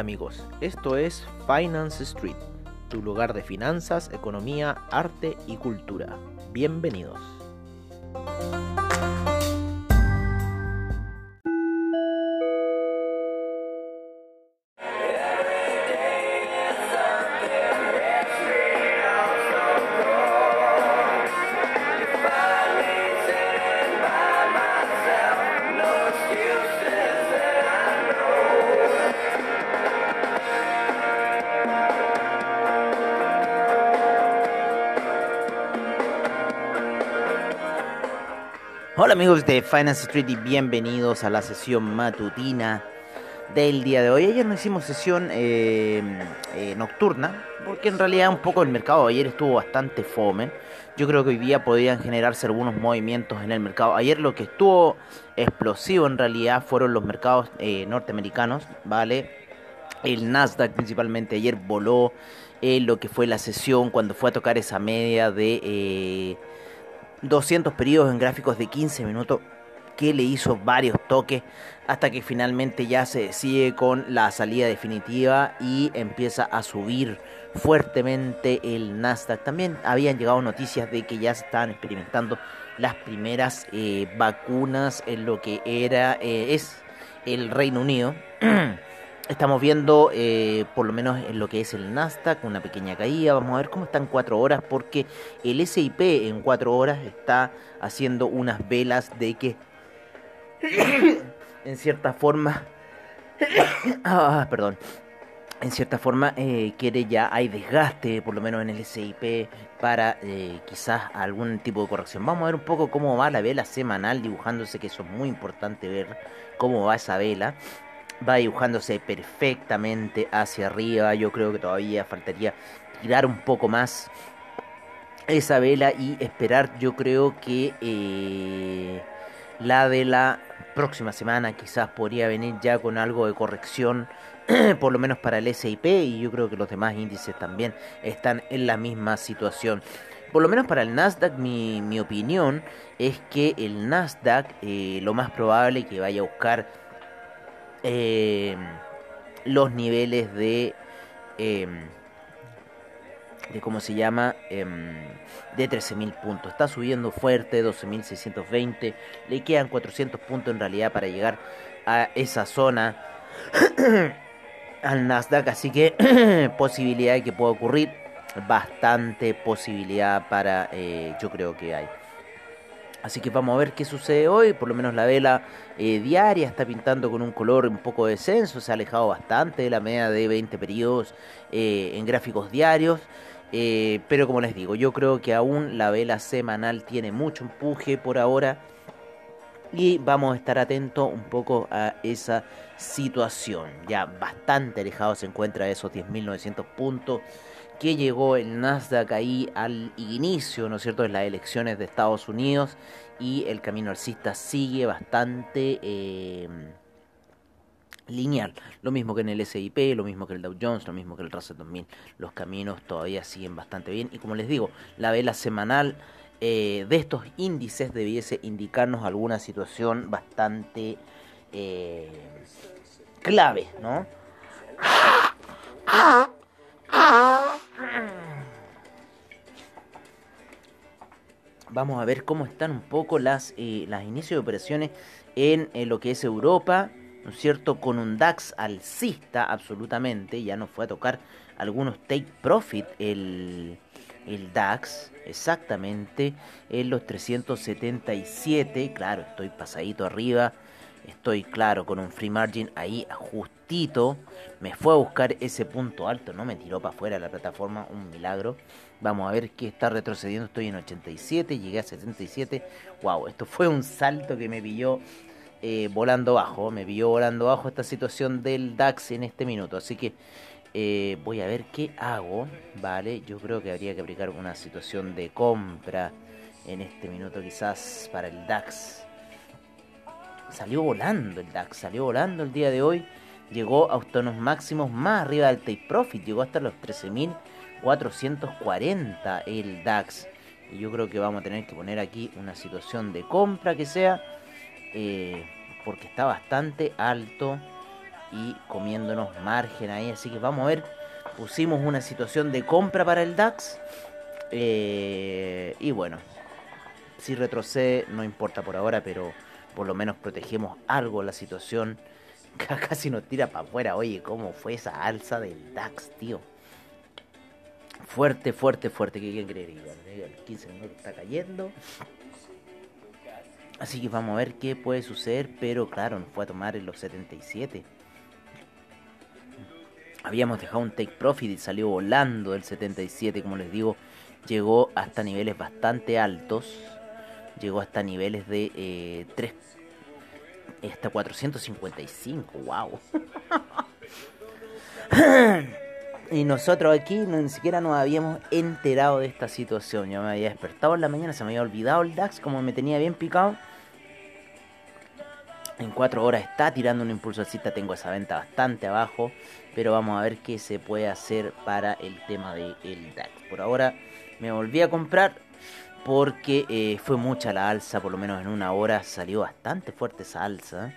Amigos, esto es Finance Street, tu lugar de finanzas, economía, arte y cultura. Bienvenidos. Hola amigos de Finance Street y bienvenidos a la sesión matutina del día de hoy. Ayer no hicimos sesión eh, eh, nocturna porque en realidad un poco el mercado ayer estuvo bastante fome. Yo creo que hoy día podrían generarse algunos movimientos en el mercado. Ayer lo que estuvo explosivo en realidad fueron los mercados eh, norteamericanos, ¿vale? El Nasdaq principalmente ayer voló en lo que fue la sesión cuando fue a tocar esa media de 200 periodos en gráficos de 15 minutos que le hizo varios toques hasta que finalmente ya se sigue con la salida definitiva y empieza a subir fuertemente el Nasdaq. También habían llegado noticias de que ya se estaban experimentando las primeras eh, vacunas en lo que era eh, es el Reino Unido. Estamos viendo, eh, por lo menos en lo que es el Nasdaq, una pequeña caída. Vamos a ver cómo están cuatro horas, porque el SIP en cuatro horas está haciendo unas velas de que, en cierta forma, ah, perdón, en cierta forma eh, quiere ya hay desgaste, por lo menos en el SIP, para eh, quizás algún tipo de corrección. Vamos a ver un poco cómo va la vela semanal dibujándose, que eso es muy importante ver cómo va esa vela va dibujándose perfectamente hacia arriba. Yo creo que todavía faltaría tirar un poco más esa vela y esperar. Yo creo que eh, la de la próxima semana quizás podría venir ya con algo de corrección. por lo menos para el SIP y yo creo que los demás índices también están en la misma situación por lo menos para el Nasdaq, mi, opinión es que el Nasdaq eh, lo más probable que vaya a buscar eh, los niveles de eh, de cómo se llama eh, de 13.000 puntos. Está subiendo fuerte 12.620 le quedan 400 puntos en realidad para llegar a esa zona al Nasdaq. Así que posibilidad de que pueda ocurrir. Bastante posibilidad para eh, yo creo que hay Así que vamos a ver qué sucede hoy. Por lo menos la vela eh, diaria está pintando con un color un poco de descenso. Se ha alejado bastante de la media de 20 periodos eh, en gráficos diarios. Eh, pero como les digo, yo creo que aún la vela semanal tiene mucho empuje por ahora. Y vamos a estar atentos un poco a esa situación. Ya bastante alejado se encuentra de esos 10.900 puntos que llegó el Nasdaq ahí al inicio, ¿no es cierto?, de las elecciones de Estados Unidos y el camino alcista sigue bastante em, lineal. Lo mismo que en el SIP, lo mismo que el Dow Jones, lo mismo que el Russell 2000. Los caminos todavía siguen bastante bien y como les digo, la vela semanal eh, de estos índices debiese indicarnos alguna situación bastante eh, clave, ¿no? Vamos a ver cómo están un poco las, eh, las inicios de operaciones en, lo que es Europa, ¿no es cierto? Con un DAX alcista absolutamente, ya no fue a tocar algunos take profit el, el DAX, exactamente, en los 377, claro, estoy pasadito arriba, estoy claro con un free margin ahí justito, me fue a buscar ese punto alto, no me tiró para afuera la plataforma, un milagro. Vamos a ver qué está retrocediendo, estoy en 87, llegué a 77. Wow, esto fue un salto que me pilló eh, volando bajo, me pilló volando bajo esta situación del DAX en este minuto, así que eh, voy a ver qué hago, ¿vale? Yo creo que habría que aplicar una situación de compra en este minuto quizás para el DAX. Salió volando el DAX, salió volando el día de hoy, llegó a unos máximos más arriba del take profit, llegó hasta los 13.440 el DAX. Y yo creo que vamos a tener que poner aquí una situación de compra que sea, eh, porque está bastante alto y comiéndonos margen ahí. Así que vamos a ver, pusimos una situación de compra para el DAX. Eh, y bueno, si retrocede no importa por ahora, pero por lo menos protegemos algo la situación. Casi nos tira para afuera. Oye, ¿cómo fue esa alza del DAX, tío? Fuerte, fuerte, fuerte. ¿Qué quieren creer? El 15 minutos está cayendo. Así que vamos a ver qué puede suceder. Pero claro, nos fue a tomar en los 77. Habíamos dejado un take profit y salió volando el 77, como les digo. Llegó hasta niveles bastante altos. Llegó hasta niveles de eh, 3. Hasta 455, wow. Y nosotros aquí ni siquiera nos habíamos enterado de esta situación. Yo me había despertado en la mañana, se me había olvidado el DAX, como me tenía bien picado. En cuatro horas está tirando un impulso alcista, tengo esa venta bastante abajo, pero vamos a ver qué se puede hacer para el tema del DAX. Por ahora me volví a comprar porque eh, fue mucha la alza, por lo menos en una hora salió bastante fuerte esa alza.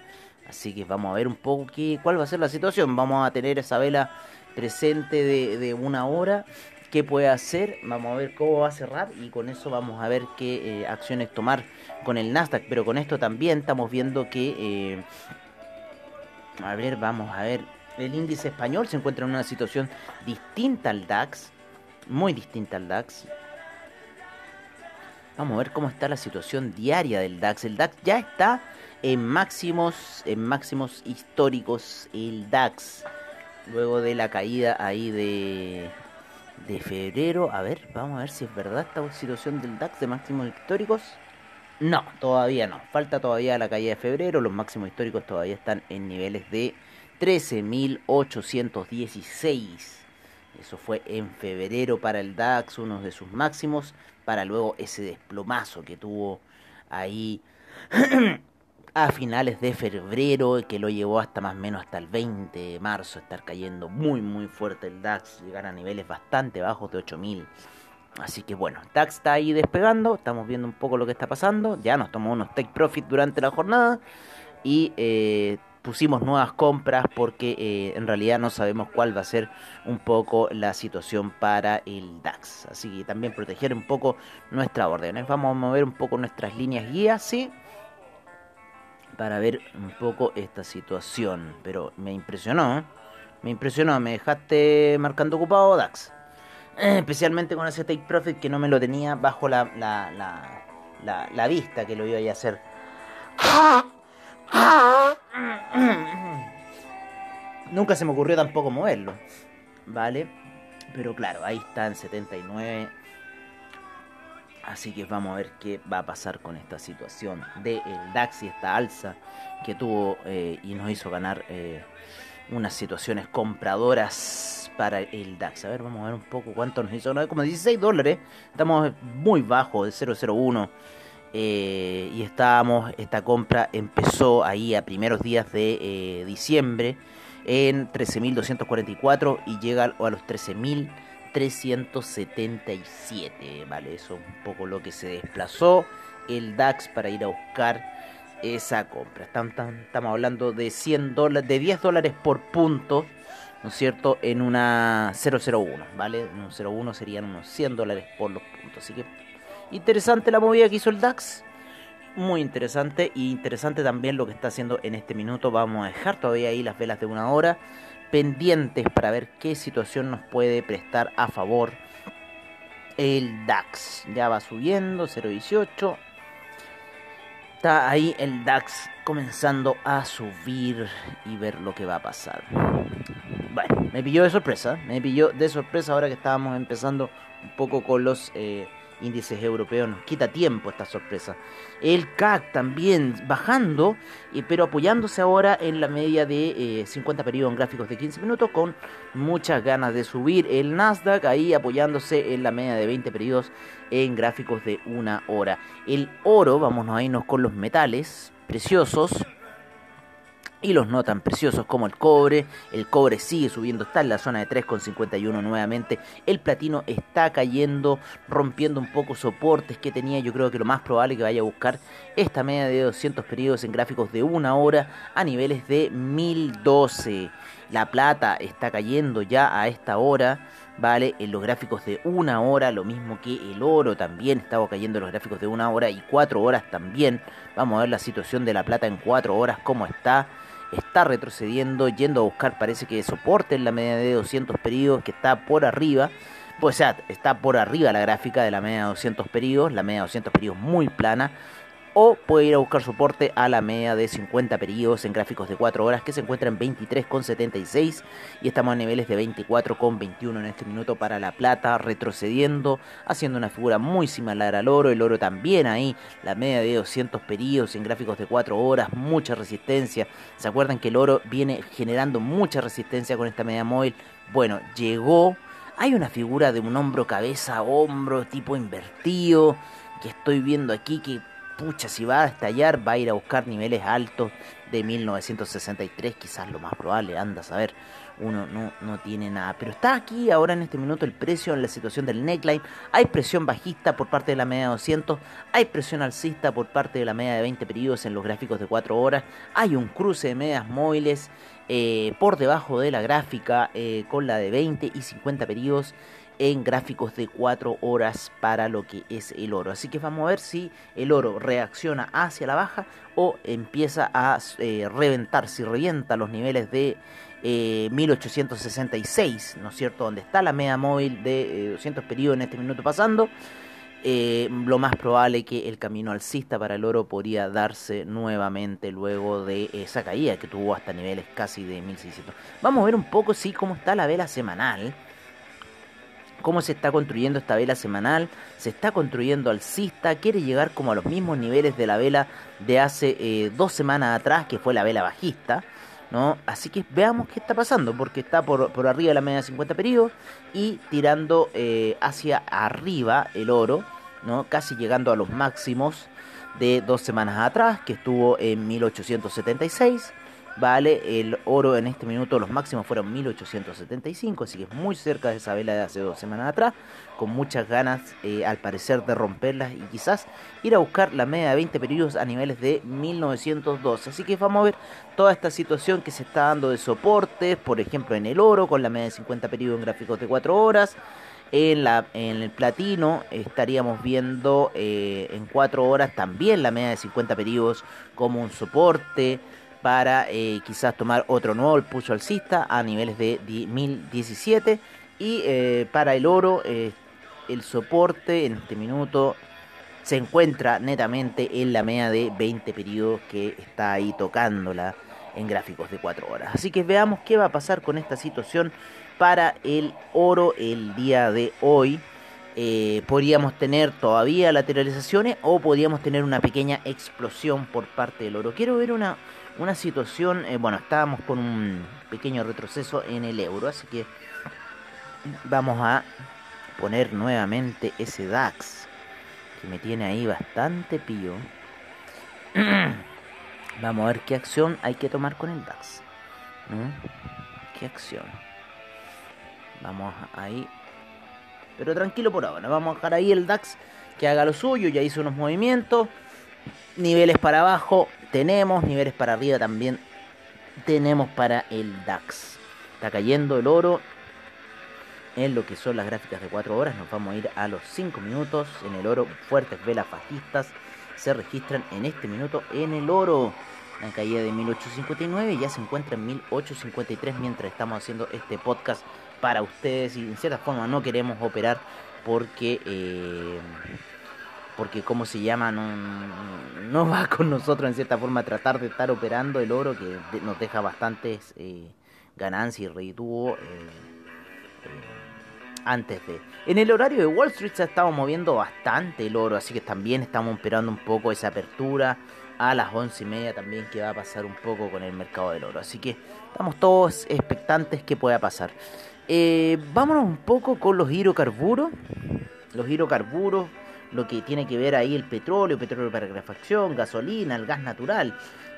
Así que vamos a ver un poco qué, cuál va a ser la situación. Vamos a tener esa vela presente de, una hora. ¿Qué puede hacer? Vamos a ver cómo va a cerrar y con eso vamos a ver qué eh, acciones tomar con el Nasdaq. Pero con esto también estamos viendo que... Eh, a ver, vamos a ver. El índice español se encuentra en una situación distinta al DAX. Muy distinta al DAX. Vamos a ver cómo está la situación diaria del DAX. El DAX ya está en máximos, en máximos históricos. El DAX luego de la caída ahí de, febrero. A ver, vamos a ver si es verdad esta situación del DAX de máximos históricos. No, todavía no. Falta todavía la caída de febrero. Los máximos históricos todavía están en niveles de 13.816. Eso fue en febrero para el DAX, uno de sus máximos, para luego ese desplomazo que tuvo ahí a finales de febrero, que lo llevó hasta más o menos hasta el 20 de marzo, estar cayendo muy muy fuerte el DAX, llegar a niveles bastante bajos de 8000. Así que bueno, DAX está ahí despegando, estamos viendo un poco lo que está pasando, ya nos tomó unos take profit durante la jornada y eh, pusimos nuevas compras porque eh, en realidad no sabemos cuál va a ser un poco la situación para el DAX. Así que también proteger un poco nuestra órdenes. Vamos a mover un poco nuestras líneas guías, ¿sí? Para ver un poco esta situación. Pero me impresionó, me impresionó, me dejaste marcando ocupado DAX. Eh, especialmente con ese take profit que no me lo tenía bajo la, la, la, la, vista que lo iba a hacer. Nunca se me ocurrió tampoco moverlo, ¿vale? Pero claro, ahí está en 79 Así que vamos a ver qué va a pasar con esta situación de el DAX y esta alza que tuvo eh, y nos hizo ganar eh, unas situaciones compradoras para el DAX. A ver, vamos a ver un poco cuánto nos hizo. Como 16 dólares. Estamos muy bajo de 001. Eh, y estábamos, esta compra empezó ahí a primeros días de diciembre en 13.244 y llega a los 13.000 377, ¿vale? Eso es un poco lo que se desplazó el DAX para ir a buscar esa compra. Estamos, hablando de 100 dólares, de 10 dólares por punto, ¿no es cierto? En una 001, ¿vale? En un 01 serían unos 100 dólares por los puntos. Así que interesante la movida que hizo el DAX. Muy interesante y interesante también lo que está haciendo en este minuto. Vamos a dejar todavía ahí las velas de una hora pendientes para ver qué situación nos puede prestar a favor el DAX. Ya va subiendo, 0.18. Está ahí el DAX comenzando a subir y ver lo que va a pasar. Bueno, me pilló de sorpresa. Me pilló de sorpresa ahora que estábamos empezando un poco con los... Eh, índices europeos nos quita tiempo esta sorpresa. El CAC también bajando, pero apoyándose ahora en la media de 50 eh, periodos en gráficos de 15 minutos con muchas ganas de subir. El Nasdaq ahí apoyándose en la media de 20 periodos en gráficos de una hora. El oro, vamos a irnos con los metales preciosos. Y los no tan preciosos como el cobre. El cobre sigue subiendo, está en la zona de 3,51 nuevamente. El platino está cayendo, rompiendo un poco soportes que tenía. Yo creo que lo más probable que vaya a buscar esta media de 200 periodos en gráficos de una hora a niveles de 1012. La plata está cayendo ya a esta hora. ¿vale? En los gráficos de una hora, lo mismo que el oro también estaba cayendo en los gráficos de una hora y cuatro horas también. Vamos a ver la situación de la plata en cuatro horas, cómo está está retrocediendo, yendo a buscar, parece que soporte en la media de 200 periodos que está por arriba. Pues ya está por arriba la gráfica de la media de 200 periodos, la media de 200 periodos muy plana o puede ir a buscar soporte a la media de 50 periodos en gráficos de 4 horas que se encuentra en 23,76 y estamos a niveles de 24,21 en este minuto para la plata retrocediendo haciendo una figura muy similar al oro el oro también ahí la media de 200 periodos en gráficos de 4 horas mucha resistencia. Se acuerdan que el oro viene generando mucha resistencia con esta media móvil bueno llegó hay una figura de un hombro cabeza hombro tipo invertido que estoy viendo aquí que pucha, si va a estallar, va a ir a buscar niveles altos de 1963, quizás lo más probable, anda a saber, uno no, no tiene nada. Pero está aquí ahora en este minuto el precio en la situación del neckline, hay presión bajista por parte de la media de 200, hay presión alcista por parte de la media de 20 periodos en los gráficos de 4 horas, hay un cruce de medias móviles eh, por debajo de la gráfica eh, con la de 20 y 50 periodos en gráficos de 4 horas para lo que es el oro. Así que vamos a ver si el oro reacciona hacia la baja o empieza a eh, reventar, si revienta los niveles de 1866, eh, ¿no es cierto? Donde está la media móvil de 200 eh, periodos en este minuto pasando. lo más probable que el camino alcista para el oro podría darse nuevamente luego de esa caída que tuvo hasta niveles casi de 1600. Vamos a ver un poco, sí, cómo está la vela semanal cómo se está construyendo esta vela semanal, se está construyendo alcista, quiere llegar como a los mismos niveles de la vela de hace eh, dos semanas atrás, que fue la vela bajista. ¿no? Así que veamos qué está pasando, porque está por, arriba de la media de 50 periodos y tirando eh, hacia arriba el oro, ¿no? casi llegando a los máximos de dos semanas atrás, que estuvo en 1876 vale el oro en este minuto. Los máximos fueron 1875 así que es muy cerca de esa vela de hace dos semanas atrás con muchas ganas eh, al parecer de romperlas y quizás ir a buscar la media de 20 periodos a niveles de 1912 así que vamos a ver toda esta situación que se está dando de soportes por ejemplo en el oro con la media de 50 periodos en gráficos de 4 horas. En, la, en el platino estaríamos viendo eh, en 4 horas también la media de 50 periodos como un soporte para eh, quizás tomar otro nuevo impulso alcista a niveles de 1017 y eh, para el oro eh, el soporte en este minuto se encuentra netamente en la media de 20 periodos que está ahí tocándola en gráficos de 4 horas. Así que veamos qué va a pasar con esta situación para el oro el día de hoy. podríamos tener todavía lateralizaciones o podríamos tener una pequeña explosión por parte del oro. Quiero ver una, una situación, eh, bueno, estábamos con un pequeño retroceso en el euro, así que vamos a poner nuevamente ese DAX que me tiene ahí bastante pío. vamos a ver qué acción hay que tomar con el DAX. ¿Qué acción? Vamos ahí. Pero tranquilo por ahora, vamos a dejar ahí el DAX que haga lo suyo, ya hizo unos movimientos. Niveles para abajo, tenemos, niveles para arriba también tenemos para el DAX. Está cayendo el oro en lo que son las gráficas de 4 horas. Nos vamos a ir a los 5 minutos. En el oro, fuertes velas fascistas se registran en este minuto en el oro. La caída de 1859 ya se encuentra en 1853 mientras estamos haciendo este podcast para ustedes. Y en cierta forma no queremos operar porque... Eh, porque como se llama, no, no va con nosotros en cierta forma tratar de estar operando el oro que nos deja bastantes eh, ganancias y redituvo eh, eh, antes de. En el horario de Wall Street se ha estado moviendo bastante el oro, así que también estamos esperando un poco esa apertura a las once y media también que va a pasar un poco con el mercado del oro. Así que estamos todos expectantes que pueda pasar. vámonos un poco con los hidrocarburos. Los hidrocarburos lo que tiene que ver ahí el petróleo, petróleo para refacción, gasolina, el gas natural.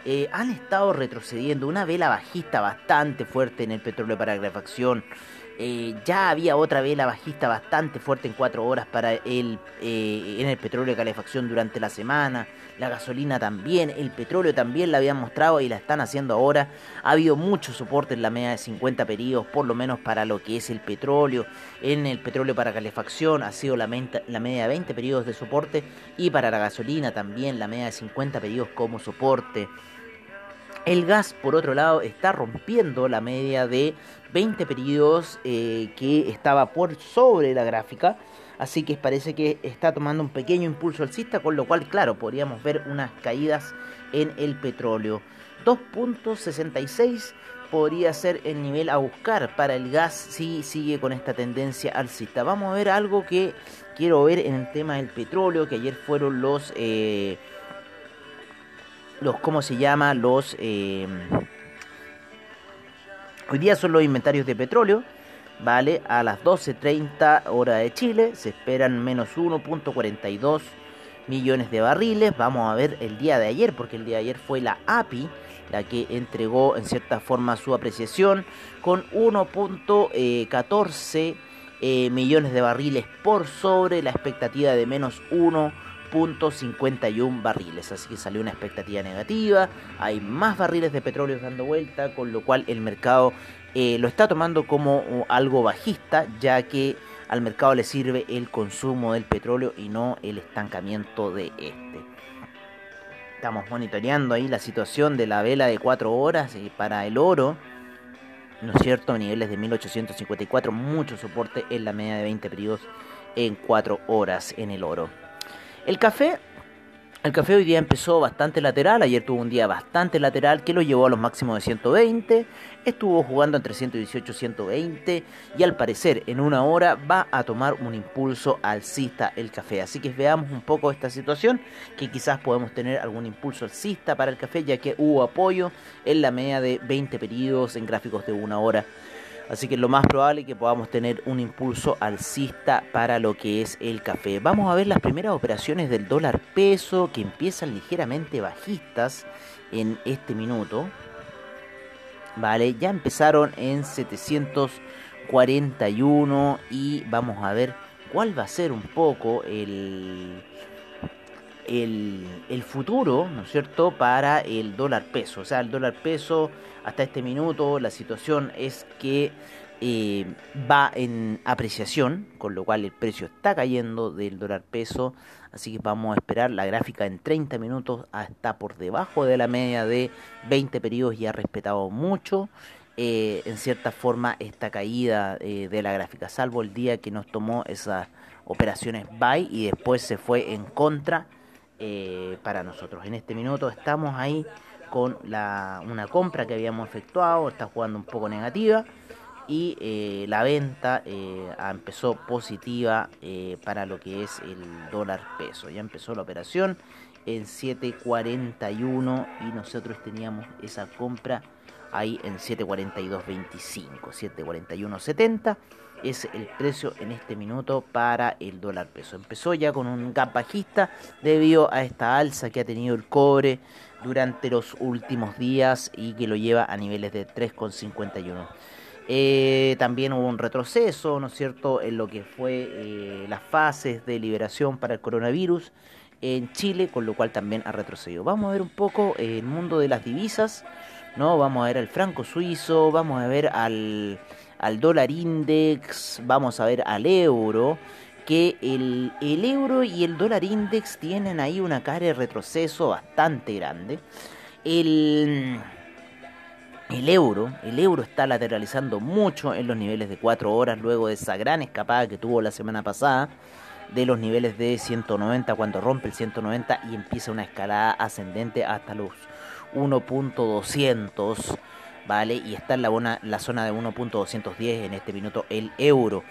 eh, han estado retrocediendo. Una vela bajista bastante fuerte en el petróleo para calefacción. Eh, ya había otra vela bajista bastante fuerte en 4 horas para el, eh, en el petróleo de calefacción durante la semana. La gasolina también, el petróleo también la habían mostrado y la están haciendo ahora. Ha habido mucho soporte en la media de 50 periodos, por lo menos para lo que es el petróleo. En el petróleo para calefacción ha sido la, la media de 20 periodos de soporte y para la gasolina también la media de 50 periodos como soporte. El gas, por otro lado, está rompiendo la media de 20 periodos eh, que estaba por sobre la gráfica. Así que parece que está tomando un pequeño impulso alcista, con lo cual, claro, podríamos ver unas caídas en el petróleo. 2.66 podría ser el nivel a buscar para el gas si sigue con esta tendencia alcista. Vamos a ver algo que quiero ver en el tema del petróleo, que ayer fueron los... Eh, los, ¿cómo se llama? Los... Eh, hoy día son los inventarios de petróleo, ¿vale? A las 12.30 hora de Chile se esperan menos 1.42 millones de barriles. Vamos a ver el día de ayer, porque el día de ayer fue la API la que entregó en cierta forma su apreciación con 1.14 eh, millones de barriles por sobre la expectativa de menos 1 51 barriles. Así que salió una expectativa negativa. Hay más barriles de petróleo dando vuelta, con lo cual el mercado eh, lo está tomando como uh, algo bajista, ya que al mercado le sirve el consumo del petróleo y no el estancamiento de este. Estamos monitoreando ahí la situación de la vela de 4 horas eh, para el oro. ¿No es cierto? Niveles de 1854, mucho soporte en la media de 20 periodos en 4 horas en el oro. El café, el café hoy día empezó bastante lateral, ayer tuvo un día bastante lateral que lo llevó a los máximos de 120, estuvo jugando entre 118 y 120 y al parecer en una hora va a tomar un impulso alcista el café. Así que veamos un poco esta situación, que quizás podemos tener algún impulso alcista para el café ya que hubo apoyo en la media de 20 periodos en gráficos de una hora Así que lo más probable es que podamos tener un impulso alcista para lo que es el café. Vamos a ver las primeras operaciones del dólar peso que empiezan ligeramente bajistas en este minuto. Vale, ya empezaron en 741 y vamos a ver cuál va a ser un poco el, el, el futuro, ¿no es cierto?, para el dólar peso. O sea, el dólar peso hasta este minuto la situación es que eh, va en apreciación, con lo cual el precio está cayendo del dólar peso, así que vamos a esperar la gráfica en 30 minutos, está por debajo de la media de 20 periodos y ha respetado mucho. Eh, en cierta forma esta caída eh, de la gráfica, salvo el día que nos tomó esas operaciones buy y después se fue en contra para nosotros. En este minuto estamos ahí con la, una compra que habíamos efectuado, está jugando un poco negativa y eh, la venta eh, empezó positiva eh, para lo que es el dólar peso. Ya empezó la operación en 7.41 y nosotros teníamos esa compra ahí en 7.42.25, 7.41.70 es el precio en este minuto para el dólar peso. Empezó ya con un gap bajista debido a esta alza que ha tenido el cobre durante los últimos días y que lo lleva a niveles de 3,51. Eh, también hubo un retroceso, ¿no es cierto?, en lo que fue eh, las fases de liberación para el coronavirus en Chile, con lo cual también ha retrocedido. Vamos a ver un poco el mundo de las divisas, ¿no? Vamos a ver al franco suizo, vamos a ver al al dólar index, vamos a ver al euro, que el, euro y el dólar index tienen ahí una cara de retroceso bastante grande. El, el euro, el euro está lateralizando mucho en los niveles de 4 horas luego de esa gran escapada que tuvo la semana pasada de los niveles de 190 cuando rompe el 190 y empieza una escalada ascendente hasta los 1.200 ¿vale? Y está en la, la zona de 1.210 en este minuto el euro.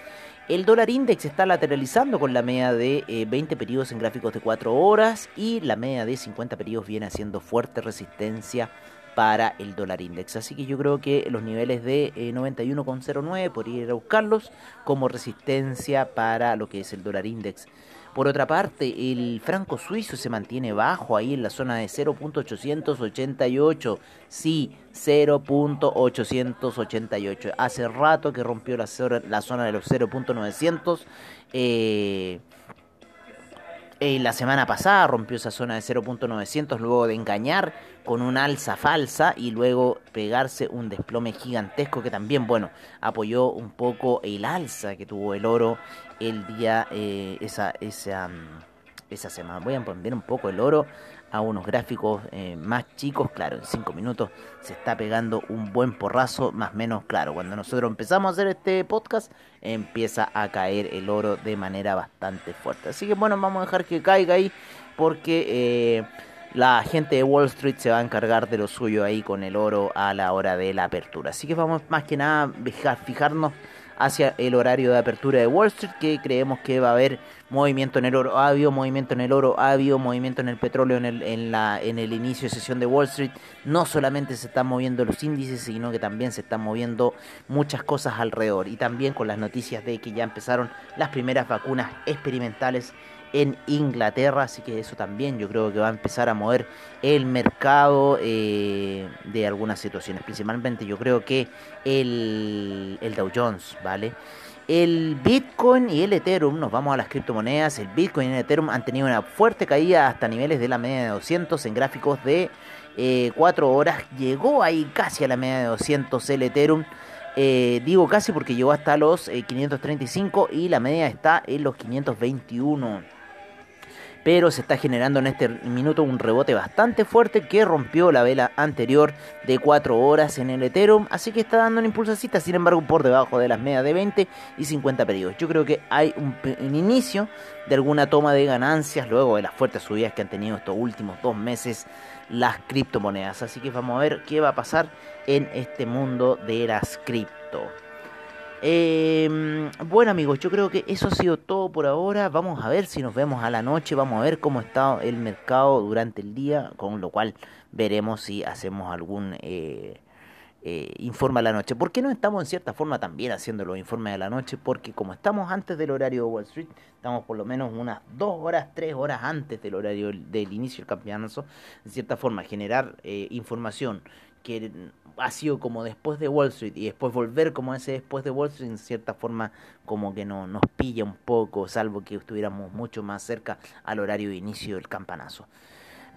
El dólar index está lateralizando con la media de 20 eh, periodos en gráficos de 4 horas y la media de 50 periodos viene haciendo fuerte resistencia para el dólar index. Así que yo creo que los niveles de 91,09 eh, podría ir a buscarlos como resistencia para lo que es el dólar index. Por otra parte, el franco suizo se mantiene bajo ahí en la zona de 0.888. Sí, 0.888. Hace rato que rompió la, zona de los 0.900. Eh, eh, la semana pasada rompió esa zona de 0.900 luego de engañar con un alza falsa y luego pegarse un desplome gigantesco que también, bueno, apoyó un poco el alza que tuvo el oro el día, eh, esa, esa, esa semana. Voy a poner un poco el oro a unos gráficos eh, más chicos, claro, en 5 minutos se está pegando un buen porrazo, más menos, claro, cuando nosotros empezamos a hacer este podcast, empieza a caer el oro de manera bastante fuerte. Así que bueno, vamos a dejar que caiga ahí, porque eh, la gente de Wall Street se va a encargar de lo suyo ahí con el oro a la hora de la apertura. Así que vamos más que nada a fijarnos hacia el horario de apertura de Wall Street, que creemos que va a haber movimiento en el oro, ha habido movimiento en el oro, ha habido movimiento en el petróleo en el, en la, en el inicio de sesión de Wall Street. No solamente se están moviendo los índices, sino que también se están moviendo muchas cosas alrededor. Y también con las noticias de que ya empezaron las primeras vacunas experimentales en Inglaterra, así que eso también yo creo que va a empezar a mover el mercado eh, de algunas situaciones, principalmente yo creo que el, el Dow Jones, ¿vale? El Bitcoin y el Ethereum, nos vamos a las criptomonedas, el Bitcoin y el Ethereum han tenido una fuerte caída hasta niveles de la media de 200 en gráficos de 4 eh, horas, llegó ahí casi a la media de 200 el Ethereum. Eh, digo casi porque llegó hasta los 535 y la media está en los 521 pero se está generando en este minuto un rebote bastante fuerte que rompió la vela anterior de 4 horas en el Ethereum, así que está dando una impulsacita, sin embargo por debajo de las medias de 20 y 50 periodos. Yo creo que hay un, inicio de alguna toma de ganancias luego de las fuertes subidas que han tenido estos últimos dos meses las criptomonedas, así que vamos a ver qué va a pasar en este mundo de las cripto. Eh, bueno amigos, yo creo que eso ha sido todo por ahora. Vamos a ver si nos vemos a la noche. Vamos a ver cómo está el mercado durante el día. Con lo cual veremos si hacemos algún eh, eh, informe a la noche. ¿Por qué no estamos en cierta forma también haciendo los informes de la noche? Porque como estamos antes del horario de Wall Street, estamos por lo menos unas dos horas, tres horas antes del horario del inicio del campeonato. En cierta forma, generar eh, información que ha sido como después de Wall Street y después volver como ese después de Wall Street en cierta forma como que no nos pilla un poco salvo que estuviéramos mucho más cerca al horario de inicio del campanazo.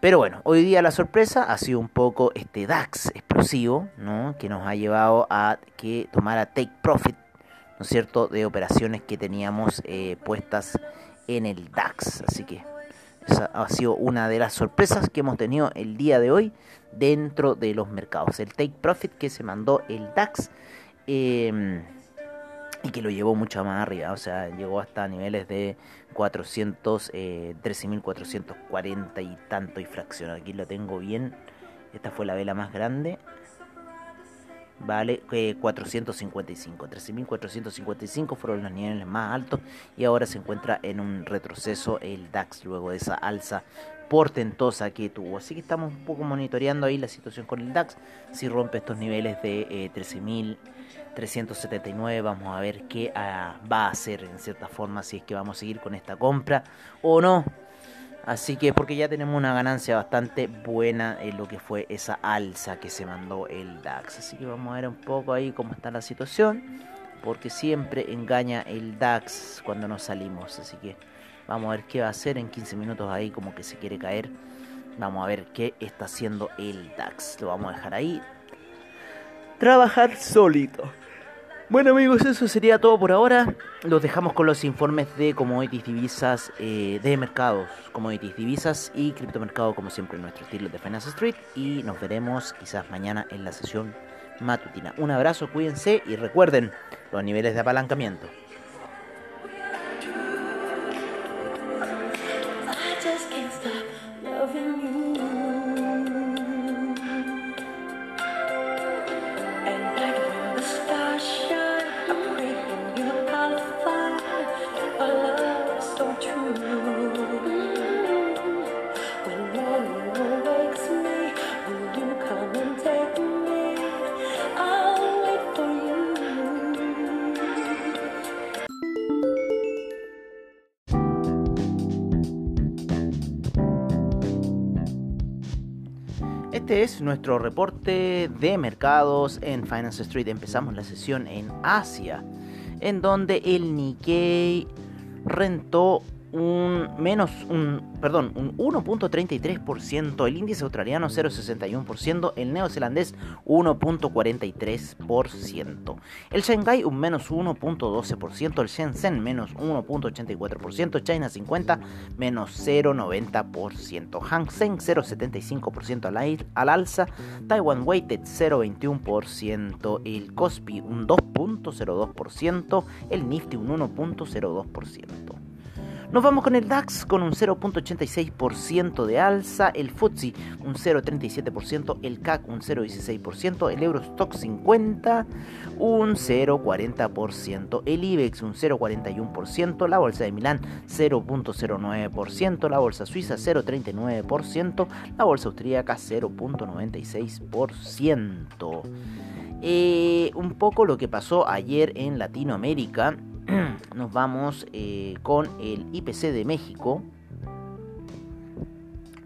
Pero bueno hoy día la sorpresa ha sido un poco este DAX explosivo no que nos ha llevado a que tomara take profit no es cierto de operaciones que teníamos eh, puestas en el DAX. Así que esa ha sido una de las sorpresas que hemos tenido el día de hoy dentro de los mercados. El take profit que se mandó el DAX em, y que lo llevó mucho más arriba, o sea, llegó hasta niveles de 400, 13.440 eh, y tanto y fracción. Aquí lo tengo bien. Esta fue la vela más grande vale 455. 13.455 fueron los niveles más altos y ahora se encuentra en un retroceso el DAX luego de esa alza portentosa que tuvo. Así que estamos un poco monitoreando ahí la situación con el DAX. Si rompe estos niveles de eh, 13.379 vamos a ver qué ah, va a hacer en cierta forma si es que vamos a seguir con esta compra o no. Así que porque ya tenemos una ganancia bastante buena en lo que fue esa alza que se mandó el DAX. Así que vamos a ver un poco ahí cómo está la situación. Porque siempre engaña el DAX cuando nos salimos. Así que vamos a ver qué va a hacer en 15 minutos ahí como que se quiere caer. Vamos a ver qué está haciendo el DAX. Lo vamos a dejar ahí. Trabajar solito. Bueno amigos, eso sería todo por ahora. Los dejamos con los informes de commodities, divisas, eh, de mercados, commodities, divisas y criptomercado como siempre en nuestro estilo de Finance Street. Y nos veremos quizás mañana en la sesión matutina. Un abrazo, cuídense y recuerden los niveles de apalancamiento. Nuestro reporte de mercados en Finance Street. Empezamos la sesión en Asia, en donde el Nikkei rentó un menos un perdón, un 1.33%, el índice australiano 0.61%, el neozelandés 1.43%, el Shanghai un menos 1.12%, el Shenzhen menos 1.84%, China 50 menos 0.90%, Hang Seng 0.75% al, al alza, Taiwan Weighted 0.21%, el Kospi un 2.02%, el Nifty un 1.02%. Nos vamos con el DAX con un 0.86% de alza, el FTSE un 0.37%, el CAC un 0.16%, el Eurostock 50 un 0.40%, el IBEX un 0.41%, la Bolsa de Milán 0.09%, la Bolsa Suiza 0.39%, la Bolsa Austríaca 0.96%. Eh, un poco lo que pasó ayer en Latinoamérica nos vamos eh, con el IPC de México.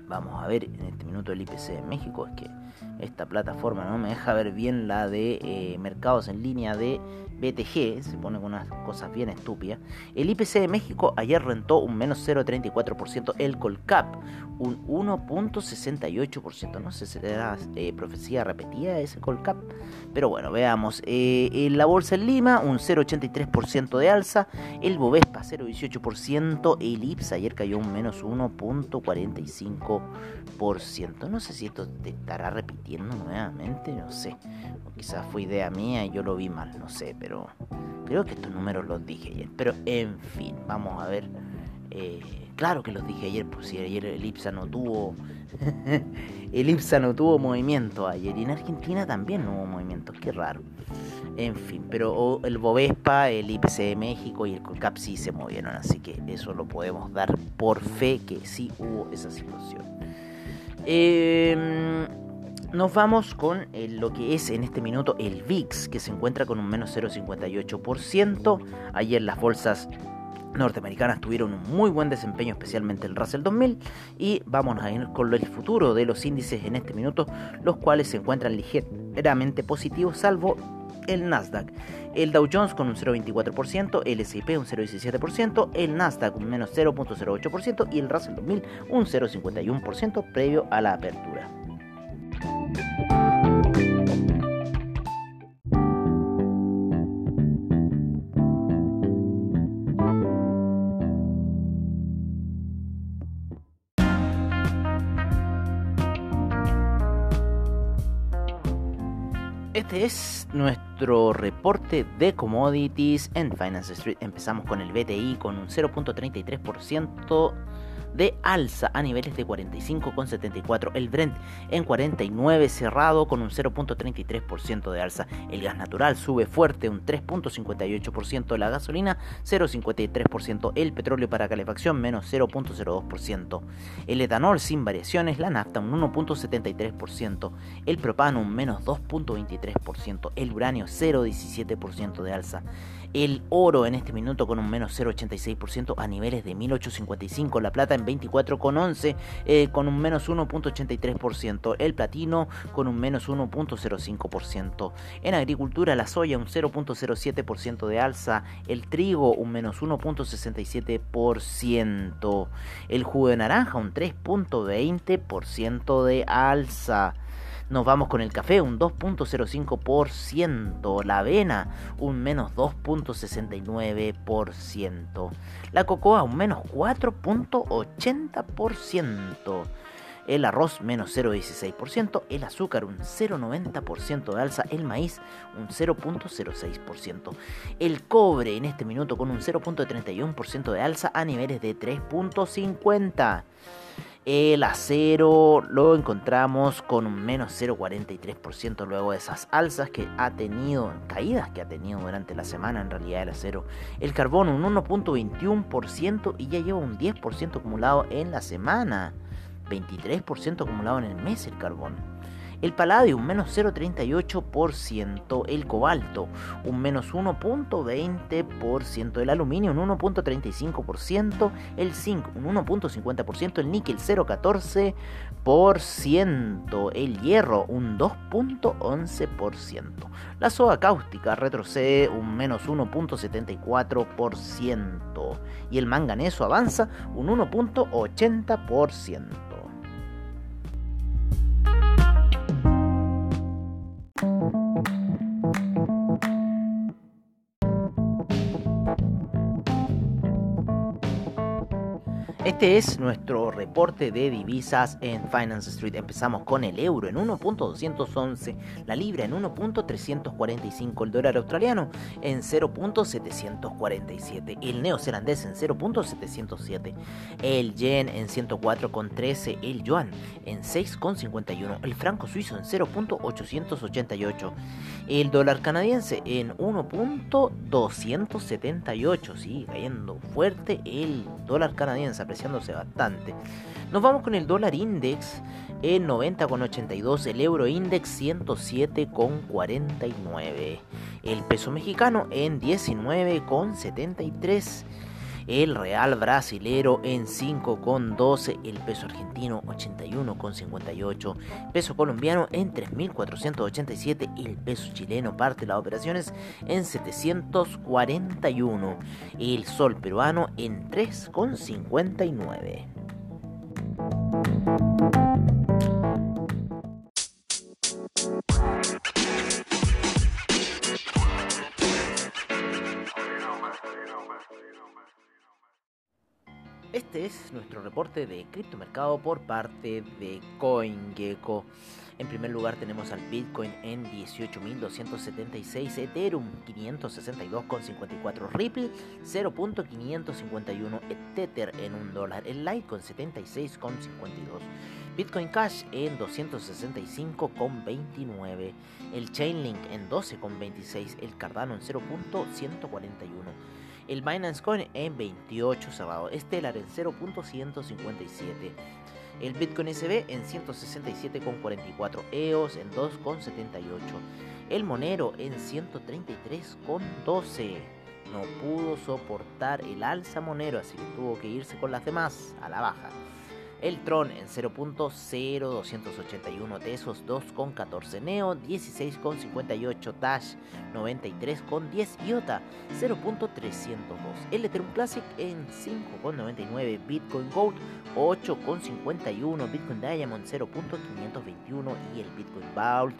Vamos a ver en este minuto el IPC de México. Es que esta plataforma no me deja ver bien la de eh, mercados en línea de BTG, se pone con unas cosas bien estúpidas. El IPC de México ayer rentó un menos 0,34%, el Colcap un 1.68%. No sé si será eh, profecía repetida ese Colcap, pero bueno, veamos. Eh, la bolsa en Lima un 0,83% de alza, el Bovespa 0,18%, el IPSA ayer cayó un menos 1.45%. No sé si esto te estará nuevamente, no sé. O quizás fue idea mía y yo lo vi mal, no sé, pero creo que estos números los dije ayer. Pero en fin, vamos a ver. Eh, claro que los dije ayer, pues si ayer el IPSA no tuvo. el IPSA no tuvo movimiento ayer. Y en Argentina también no hubo movimiento. Qué raro. En fin, pero el Bovespa, el IPC de México y el Colcap sí se movieron. Así que eso lo podemos dar por fe que sí hubo esa situación. Eh, nos vamos con eh, lo que es en este minuto el VIX, que se encuentra con un menos 0,58%. Ayer las bolsas norteamericanas tuvieron un muy buen desempeño, especialmente el Russell 2000. Y vamos a ir con el futuro de los índices en este minuto, los cuales se encuentran ligeramente positivos, salvo el Nasdaq. El Dow Jones con un 0,24%, el S&P un 0,17%, el Nasdaq un menos 0,08% y el Russell 2000 un 0,51% previo a la apertura. Este es nuestro reporte de commodities en Finance Street. Empezamos con el BTI con un 0.33% de alza a niveles de 45,74. El Brent en 49 cerrado con un 0.33% de alza. El gas natural sube fuerte un 3.58%. La gasolina 0.53%. El petróleo para calefacción menos 0.02%. El etanol sin variaciones. La nafta un 1.73%. El propano un menos 2.23%. El uranio 0.17% de alza. El oro en este minuto con un menos 0,86% a niveles de 1855. La plata en 24,11 eh, con un menos 1,83%. El platino con un menos 1,05%. En agricultura la soya un 0,07% de alza. El trigo un menos 1,67%. El jugo de naranja un 3,20% de alza. Nos vamos con el café, un 2.05%. La avena, un menos 2.69%. La cocoa, un menos 4.80%. El arroz menos 0,16%, el azúcar un 0,90% de alza, el maíz un 0,06%. El cobre en este minuto con un 0,31% de alza a niveles de 3,50%. El acero lo encontramos con un menos 0,43% luego de esas alzas que ha tenido, caídas que ha tenido durante la semana en realidad el acero. El carbón un 1.21% y ya lleva un 10% acumulado en la semana. 23% acumulado en el mes el carbón. El paladio un menos 0,38%. El cobalto un menos 1,20%. El aluminio un 1,35%. El zinc un 1,50%. El níquel 0,14%. El hierro un 2,11%. La soda cáustica retrocede un menos 1,74%. Y el manganeso avanza un 1,80%. Este es nuestro reporte de divisas en Finance Street. Empezamos con el euro en 1.211, la libra en 1.345, el dólar australiano en 0.747, el neozelandés en 0.707, el yen en 104.13, el yuan en 6.51, el franco suizo en 0.888, el dólar canadiense en 1.278, sí, cayendo fuerte el dólar canadiense apreciándose bastante. Nos vamos con el dólar index en 90,82, el euro index 107,49, el peso mexicano en 19,73 el real brasilero en 5,12, el peso argentino 81,58, peso colombiano en 3.487, el peso chileno parte de las operaciones en 741, el sol peruano en 3,59. Este es nuestro reporte de criptomercado por parte de CoinGecko. En primer lugar tenemos al Bitcoin en 18.276, Ethereum 562,54, Ripple 0.551, Tether en 1 dólar, el Litecoin 76,52, Bitcoin Cash en 265,29, el Chainlink en 12,26, el Cardano en 0.141 el Binance Coin en 28 cerrado, Stellar en 0.157, el Bitcoin SB en 167,44, EOS en 2,78, el Monero en 133,12. No pudo soportar el alza Monero, así que tuvo que irse con las demás a la baja el Tron en 0.0281 Tesos 2.14 Neo 16.58 Dash 93.10 IOTA 0.302 el Ethereum Classic en 5.99 Bitcoin Gold 8.51 Bitcoin Diamond 0.521 y el Bitcoin Vault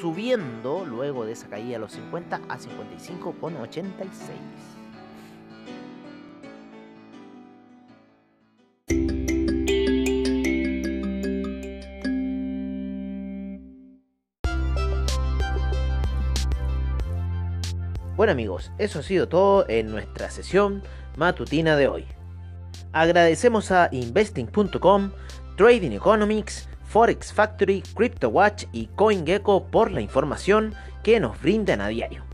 subiendo luego de esa caída a los 50 a 55.86 Amigos, eso ha sido todo en nuestra sesión matutina de hoy. Agradecemos a investing.com, Trading Economics, Forex Factory, CryptoWatch y CoinGecko por la información que nos brindan a diario.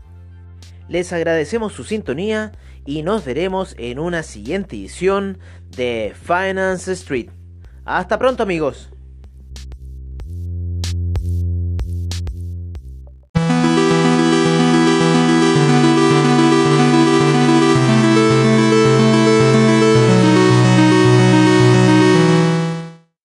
Les agradecemos su sintonía y nos veremos en una siguiente edición de Finance Street. Hasta pronto amigos.